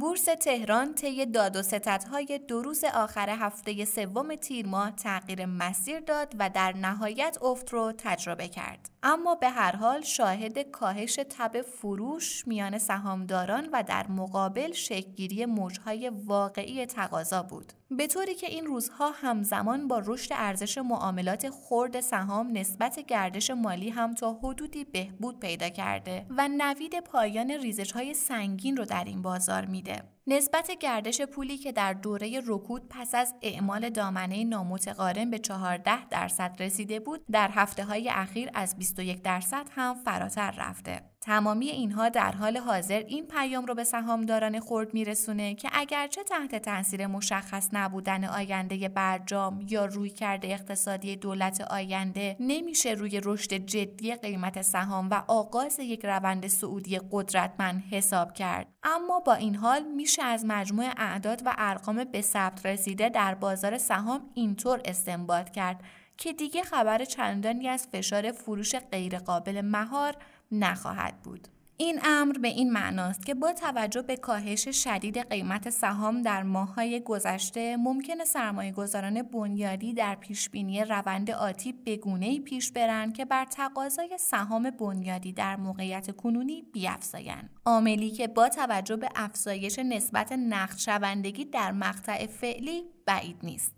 بورس تهران طی داد و ستدهای دو روز آخر هفته سوم تیر ماه تغییر مسیر داد و در نهایت افت رو تجربه کرد. اما به هر حال شاهد کاهش تب فروش میان سهامداران و در مقابل شکلگیری موجهای واقعی تقاضا بود. به طوری که این روزها همزمان با رشد ارزش معاملات خرد سهام نسبت گردش مالی هم تا حدودی بهبود پیدا کرده و نوید پایان ریزش های سنگین رو در این بازار میده. نسبت گردش پولی که در دوره رکود پس از اعمال دامنه نامتقارن به 14 درصد رسیده بود در هفته های اخیر از 21 درصد هم فراتر رفته. تمامی اینها در حال حاضر این پیام رو به سهامداران خرد میرسونه که اگرچه تحت تاثیر مشخص نبودن آینده برجام یا روی کرده اقتصادی دولت آینده نمیشه روی رشد جدی قیمت سهام و آغاز یک روند سعودی قدرتمند حساب کرد. اما با این حال میشه از مجموع اعداد و ارقام به ثبت رسیده در بازار سهام اینطور استنباط کرد که دیگه خبر چندانی از فشار فروش غیرقابل مهار نخواهد بود. این امر به این معناست که با توجه به کاهش شدید قیمت سهام در ماههای گذشته ممکن سرمایه گذاران بنیادی در پیشبینی روند آتی بگونه پیش برند که بر تقاضای سهام بنیادی در موقعیت کنونی بیافزایند عاملی که با توجه به افزایش نسبت نقد در مقطع فعلی بعید نیست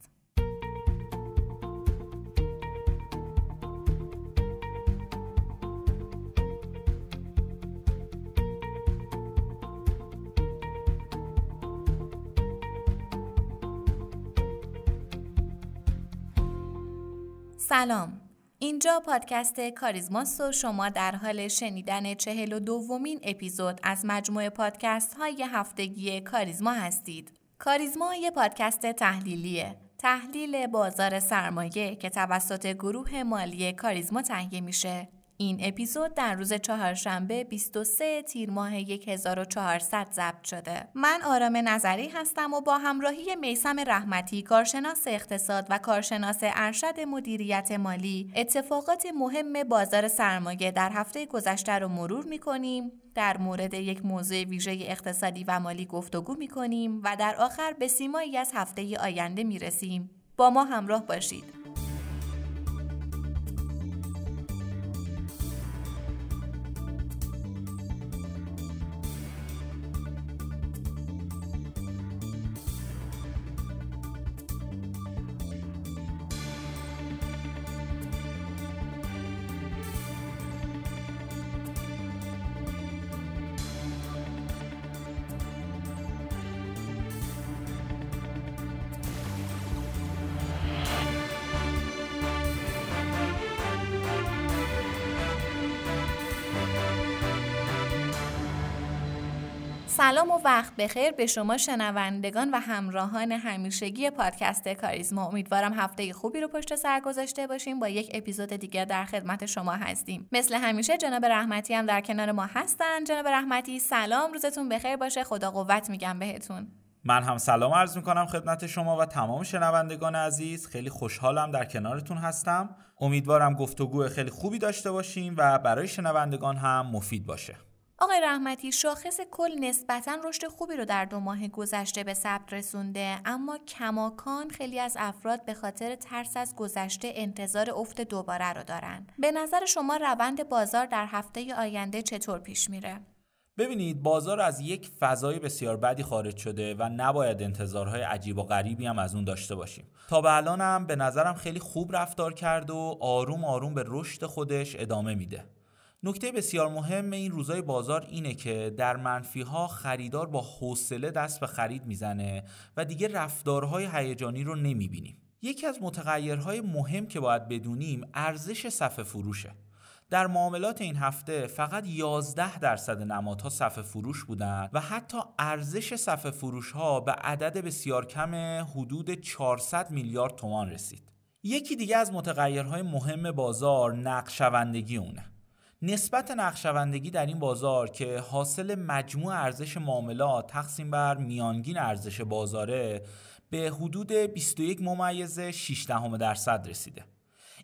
سلام اینجا پادکست کاریزماست و شما در حال شنیدن چهل و دومین اپیزود از مجموعه پادکست های هفتگی کاریزما هستید. کاریزما یه پادکست تحلیلیه. تحلیل بازار سرمایه که توسط گروه مالی کاریزما تهیه میشه این اپیزود در روز چهارشنبه 23 تیر ماه 1400 ضبط شده. من آرام نظری هستم و با همراهی میسم رحمتی کارشناس اقتصاد و کارشناس ارشد مدیریت مالی اتفاقات مهم بازار سرمایه در هفته گذشته رو مرور می کنیم در مورد یک موضوع ویژه اقتصادی و مالی گفتگو می کنیم و در آخر به سیمایی از هفته آینده می رسیم. با ما همراه باشید. سلام و وقت بخیر به شما شنوندگان و همراهان همیشگی پادکست کاریزما. امیدوارم هفته خوبی رو پشت سر گذاشته باشیم. با یک اپیزود دیگر در خدمت شما هستیم. مثل همیشه جناب رحمتی هم در کنار ما هستن. جناب رحمتی سلام. روزتون بخیر باشه. خدا قوت میگم بهتون. من هم سلام عرض می‌کنم خدمت شما و تمام شنوندگان عزیز. خیلی خوشحالم در کنارتون هستم. امیدوارم گفتگو خیلی خوبی داشته باشیم و برای شنوندگان هم مفید باشه. آقای رحمتی شاخص کل نسبتا رشد خوبی رو در دو ماه گذشته به ثبت رسونده اما کماکان خیلی از افراد به خاطر ترس از گذشته انتظار افت دوباره رو دارن. به نظر شما روند بازار در هفته آینده چطور پیش میره؟ ببینید بازار از یک فضای بسیار بدی خارج شده و نباید انتظارهای عجیب و غریبی هم از اون داشته باشیم. تا به الانم به نظرم خیلی خوب رفتار کرد و آروم آروم به رشد خودش ادامه میده. نکته بسیار مهم این روزای بازار اینه که در منفی ها خریدار با حوصله دست به خرید می‌زنه و دیگه رفتارهای هیجانی رو نمی‌بینیم. یکی از متغیرهای مهم که باید بدونیم ارزش صفحه فروشه. در معاملات این هفته فقط 11 درصد نمادها صفحه فروش بودن و حتی ارزش صفحه فروش ها به عدد بسیار کم حدود 400 میلیارد تومان رسید. یکی دیگه از متغیرهای مهم بازار نقشوندگی اونه. نسبت نقشوندگی در این بازار که حاصل مجموع ارزش معاملات تقسیم بر میانگین ارزش بازاره به حدود 21 ممیز 6 درصد رسیده.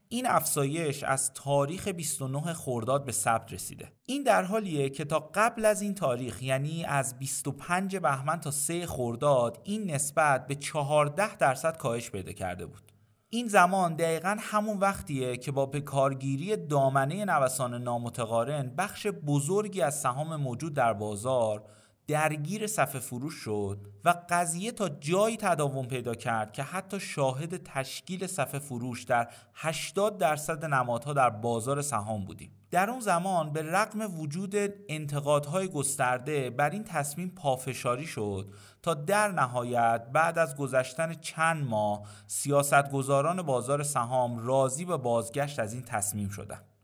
این افزایش از تاریخ 29 خرداد به ثبت رسیده. این در حالیه که تا قبل از این تاریخ یعنی از 25 بهمن تا 3 خرداد این نسبت به 14 درصد کاهش پیدا کرده بود. این زمان دقیقا همون وقتیه که با به کارگیری دامنه نوسان نامتقارن بخش بزرگی از سهام موجود در بازار درگیر صفحه فروش شد و قضیه تا جایی تداوم پیدا کرد که حتی شاهد تشکیل صفحه فروش در 80 درصد نمادها در بازار سهام بودیم در اون زمان به رغم وجود انتقادهای گسترده بر این تصمیم پافشاری شد تا در نهایت بعد از گذشتن چند ماه سیاستگزاران بازار سهام راضی به بازگشت از این تصمیم شدند.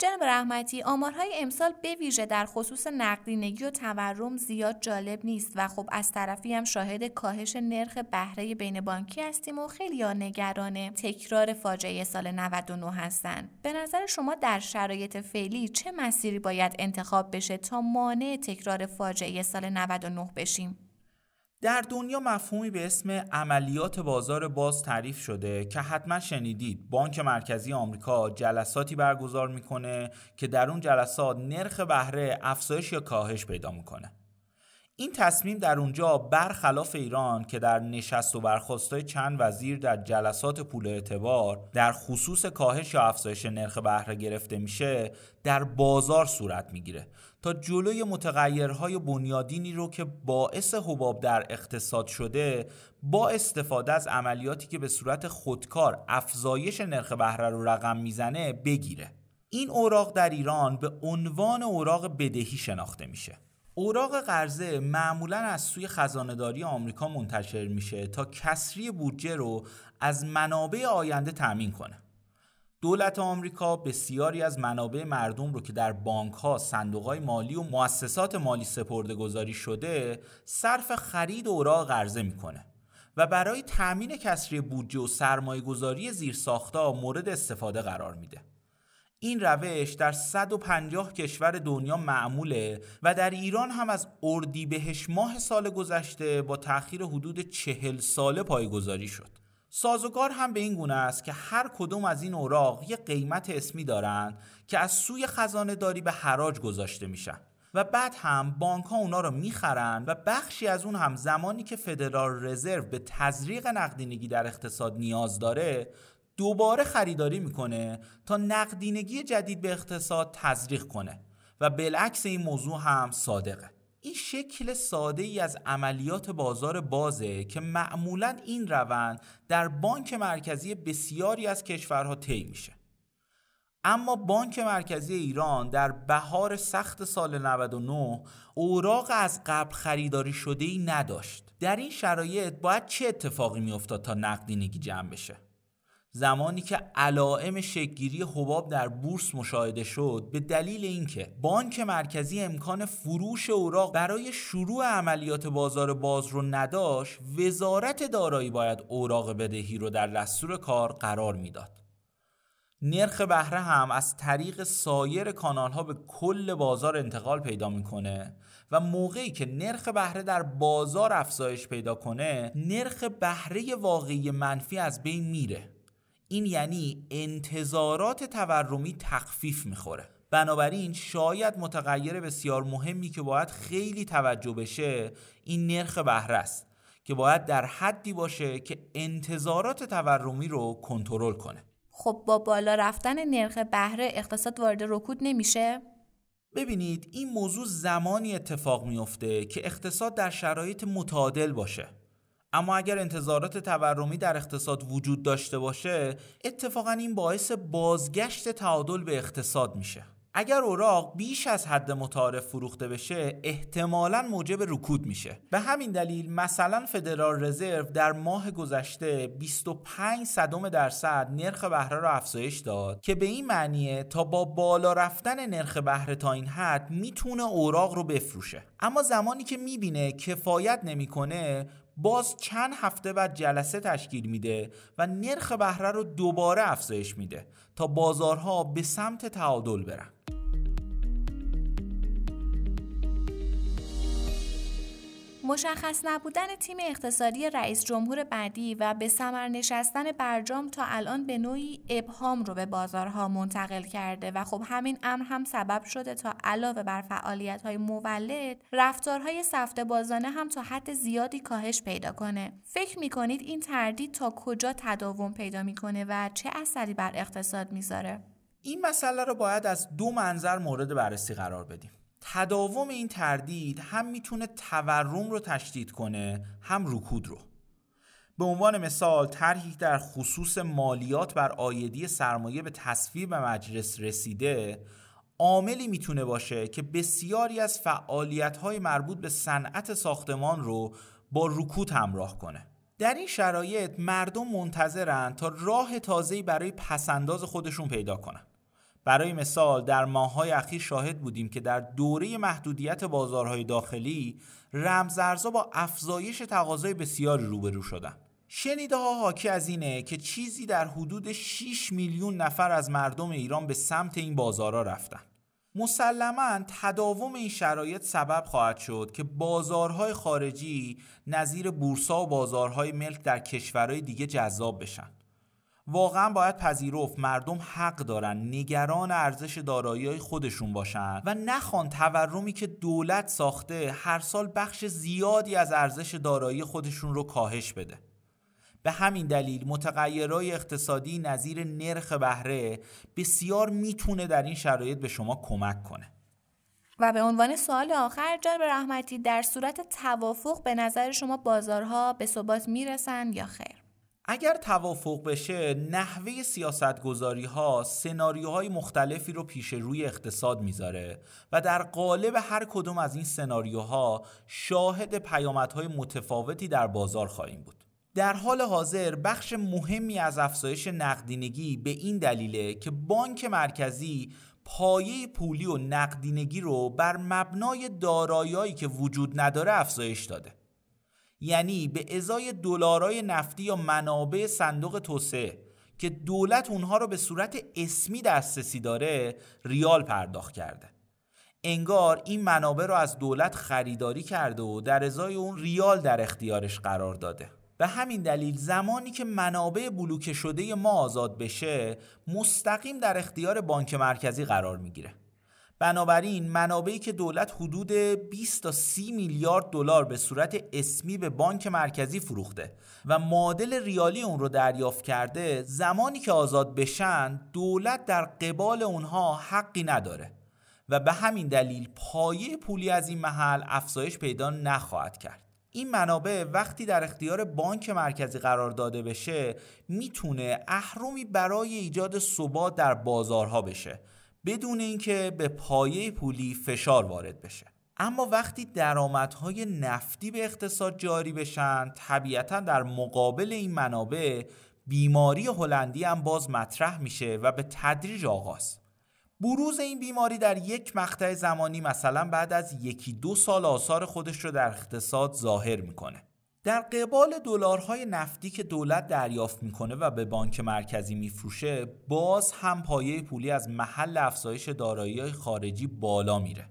جناب رحمتی آمارهای امسال به ویژه در خصوص نقدینگی و تورم زیاد جالب نیست و خب از طرفی هم شاهد کاهش نرخ بهره بین بانکی هستیم و خیلی نگران تکرار فاجعه سال 99 هستن. به نظر شما در شرایط فعلی چه مسیری باید انتخاب بشه تا مانع تکرار فاجعه سال 99 بشیم؟ در دنیا مفهومی به اسم عملیات بازار باز تعریف شده که حتما شنیدید. بانک مرکزی آمریکا جلساتی برگزار می‌کنه که در اون جلسات نرخ بهره افزایش یا کاهش پیدا می‌کنه. این تصمیم در اونجا برخلاف ایران که در نشست و برخواستای چند وزیر در جلسات پول اعتبار در خصوص کاهش یا افزایش نرخ بهره گرفته میشه در بازار صورت می‌گیره. تا جلوی متغیرهای بنیادینی رو که باعث حباب در اقتصاد شده با استفاده از عملیاتی که به صورت خودکار افزایش نرخ بهره رو رقم می‌زنه بگیره. این اوراق در ایران به عنوان اوراق بدهی شناخته میشه. اوراق قرضه معمولا از سوی خزانهداری آمریکا منتشر میشه تا کسری بودجه رو از منابع آینده تأمین کنه دولت آمریکا بسیاری از منابع مردم رو که در بانک ها، صندوق های مالی و مؤسسات مالی سپرده گذاری شده صرف خرید اوراق قرضه می‌کنه و برای تأمین کسری بودجه و سرمایه گذاری زیر ساختا مورد استفاده قرار میده. این روش در 150 کشور دنیا معموله و در ایران هم از اردیبهشت ماه سال گذشته با تأخیر حدود چهل ساله پایگذاری شد. سازوکار هم به این گونه است که هر کدوم از این اوراق یک قیمت اسمی دارند که از سوی خزانه داری به حراج گذاشته میشن و بعد هم بانک ها اونا رو می‌خرن و بخشی از اون هم زمانی که فدرال رزرو به تزریق نقدینگی در اقتصاد نیاز داره دوباره خریداری می‌کنه تا نقدینگی جدید به اقتصاد تزریق کنه. و بالعکس این موضوع هم صادقه. این شکل ساده ای از عملیات بازار بازه که معمولا این روند در بانک مرکزی بسیاری از کشورها طی میشه. اما بانک مرکزی ایران در بهار سخت سال 99 اوراق از قبل خریداری شده ای نداشت. در این شرایط باید چه اتفاقی میافتاد تا نقدینگی جمع بشه؟ زمانی که علائم شکگیری حباب در بورس مشاهده شد به دلیل اینکه بانک مرکزی امکان فروش اوراق برای شروع عملیات بازار باز رو نداشت وزارت دارایی باید اوراق بدهی رو در دستور کار قرار می‌داد. نرخ بهره هم از طریق سایر کانال ها به کل بازار انتقال پیدا می‌کنه و موقعی که نرخ بهره در بازار افزایش پیدا کنه نرخ بهره واقعی منفی از بین میره. این یعنی انتظارات تورمی تخفیف می‌خوره. بنابراین شاید متغیر بسیار مهمی که باید خیلی توجه بشه این نرخ بهره است که باید در حدی باشه که انتظارات تورمی رو کنترل کنه. خب با بالا رفتن نرخ بهره اقتصاد وارد رکود نمیشه؟ ببینید این موضوع زمانی اتفاق میفته که اقتصاد در شرایط متعادل باشه. اما اگر انتظارات تورمی در اقتصاد وجود داشته باشه اتفاقا این باعث بازگشت تعادل به اقتصاد میشه. اگر اوراق بیش از حد متعارف فروخته بشه احتمالا موجب رکود میشه. به همین دلیل مثلا فدرال رزرو در ماه گذشته 25 صدم درصد نرخ بهره را افزایش داد که به این معنیه تا با بالا رفتن نرخ بهره تا این حد می‌تونه اوراق رو بفروشه. اما زمانی که می‌بینه کفایت نمی‌کنه باز چند هفته بعد جلسه تشکیل میده و نرخ بهره رو دوباره افزایش میده تا بازارها به سمت تعادل برن. مشخص نبودن تیم اقتصادی رئیس جمهور بعدی و به سمر نشستن برجام تا الان به نوعی ابهام رو به بازارها منتقل کرده و خب همین امر هم سبب شده تا علاوه بر فعالیت های مولد رفتارهای سفته بازانه هم تا حد زیادی کاهش پیدا کنه. فکر می‌کنید این تردید تا کجا تداوم پیدا می‌کنه و چه اثری بر اقتصاد می‌ذاره؟ این مسئله رو باید از دو منظر مورد بررسی قرار بدیم. تداوم این تردید هم می‌تونه تورم رو تشدید کنه هم رکود رو. به عنوان مثال طرحی در خصوص مالیات بر آیدی سرمایه به تصویب مجلس رسیده عاملی می‌تونه باشه که بسیاری از فعالیت‌های مربوط به صنعت ساختمان رو با رکود همراه کنه. در این شرایط مردم منتظرن تا راه تازه‌ای برای پسنداز خودشون پیدا کنن. برای مثال در ماههای اخیر شاهد بودیم که در دوره محدودیت بازارهای داخلی رمزارزها با افزایش تقاضای بسیاری روبرو شدن. شنیده ها حاکی از اینه که چیزی در حدود 6 میلیون نفر از مردم ایران به سمت این بازارها رفتن. مسلما تداوم این شرایط سبب خواهد شد که بازارهای خارجی نظیر بورسا و بازارهای ملک در کشورهای دیگه جذاب بشن. واقعا باید پذیرفت مردم حق دارن نگران ارزش دارایی خودشون باشن و نخوان تورمی که دولت ساخته هر سال بخش زیادی از ارزش دارایی خودشون رو کاهش بده. به همین دلیل متغیرهای اقتصادی نظیر نرخ بهره بسیار می‌تونه در این شرایط به شما کمک کنه. و به عنوان سوال آخر جناب رحمتی در صورت توافق به نظر شما بازارها به ثبات می‌رسن یا خیر؟ اگر توافق بشه نحوه سیاست گذاری ها سناریوهای مختلفی رو پیش روی اقتصاد می‌ذاره و در قالب هر کدوم از این سناریوها شاهد پیامدهای متفاوتی در بازار خواهیم بود. در حال حاضر بخش مهمی از افزایش نقدینگی به این دلیله که بانک مرکزی پایه پولی و نقدینگی رو بر مبنای دارایی‌هایی که وجود نداره افزایش داده. یعنی به ازای دلارای نفتی یا منابع صندوق توسعه که دولت اونها رو به صورت اسمی دسترسی داره ریال پرداخت کرده. انگار این منابع رو از دولت خریداری کرده و در ازای اون ریال در اختیارش قرار داده. به همین دلیل زمانی که منابع بلوکه شده ما آزاد بشه مستقیم در اختیار بانک مرکزی قرار می‌گیره. بنابراین منابعی که دولت حدود 20 تا 30 میلیارد دلار به صورت اسمی به بانک مرکزی فروخته و معادل ریالی اون رو دریافت کرده زمانی که آزاد بشن دولت در قبال اونها حقی نداره و به همین دلیل پایه پولی از این محل افزایش پیدا نخواهد کرد. این منابع وقتی در اختیار بانک مرکزی قرار داده بشه می‌تونه اهرمی برای ایجاد ثبات در بازارها بشه بدون اینکه به پایه پولی فشار وارد بشه. اما وقتی درآمدهای نفتی به اقتصاد جاری بشن طبیعتا در مقابل این منابع بیماری هلندی هم باز مطرح میشه و به تدریج آغاز. بروز این بیماری در یک مقطع زمانی مثلا بعد از یکی دو سال آثار خودش رو در اقتصاد ظاهر می‌کنه. در قبال دلارهای نفتی که دولت دریافت می‌کنه و به بانک مرکزی میفروشه باز هم پایه پولی از محل افزایش دارایی خارجی بالا میره.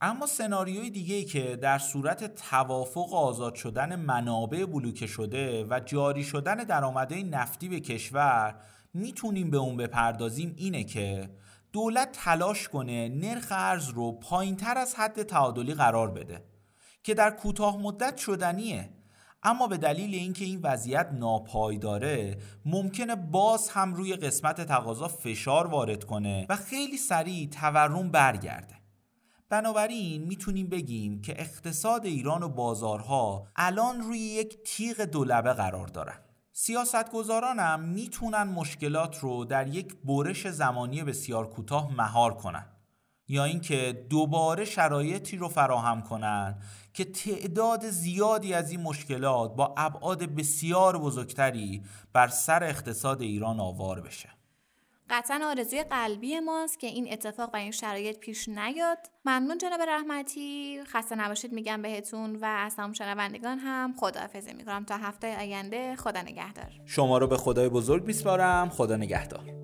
اما سناریوی دیگه ای که در صورت توافق آزاد شدن منابع بلوکه شده و جاری شدن درآمدهای نفتی به کشور می‌تونیم به اون بپردازیم اینه که دولت تلاش کنه نرخ ارز رو پایین تر از حد تعادلی قرار بده که در کوتاه مدت شدنیه. اما به دلیل اینکه این وضعیت ناپایداره ممکنه باز هم روی قسمت تقاضا فشار وارد کنه و خیلی سریع تورم برگرده. بنابراین می‌تونیم بگیم که اقتصاد ایران و بازارها الان روی یک تیغ دولبه قرار دارن. سیاستگزاران هم می‌تونن مشکلات رو در یک برش زمانی بسیار کوتاه مهار کنن. یا اینکه دوباره شرایطی رو فراهم کنن که تعداد زیادی از این مشکلات با ابعاد بسیار بزرگتری بر سر اقتصاد ایران آوار بشه. قطعا آرزوی قلبی ماست که این اتفاق و این شرایط پیش نیاد. ممنون جناب رحمتی. خسته نباشید میگم بهتون و از تمام شنوندگان هم خداحافظی می‌کنم. تا هفته آینده خدا نگهدار. شما رو به خدای بزرگ میسپارم. خدا نگهدار.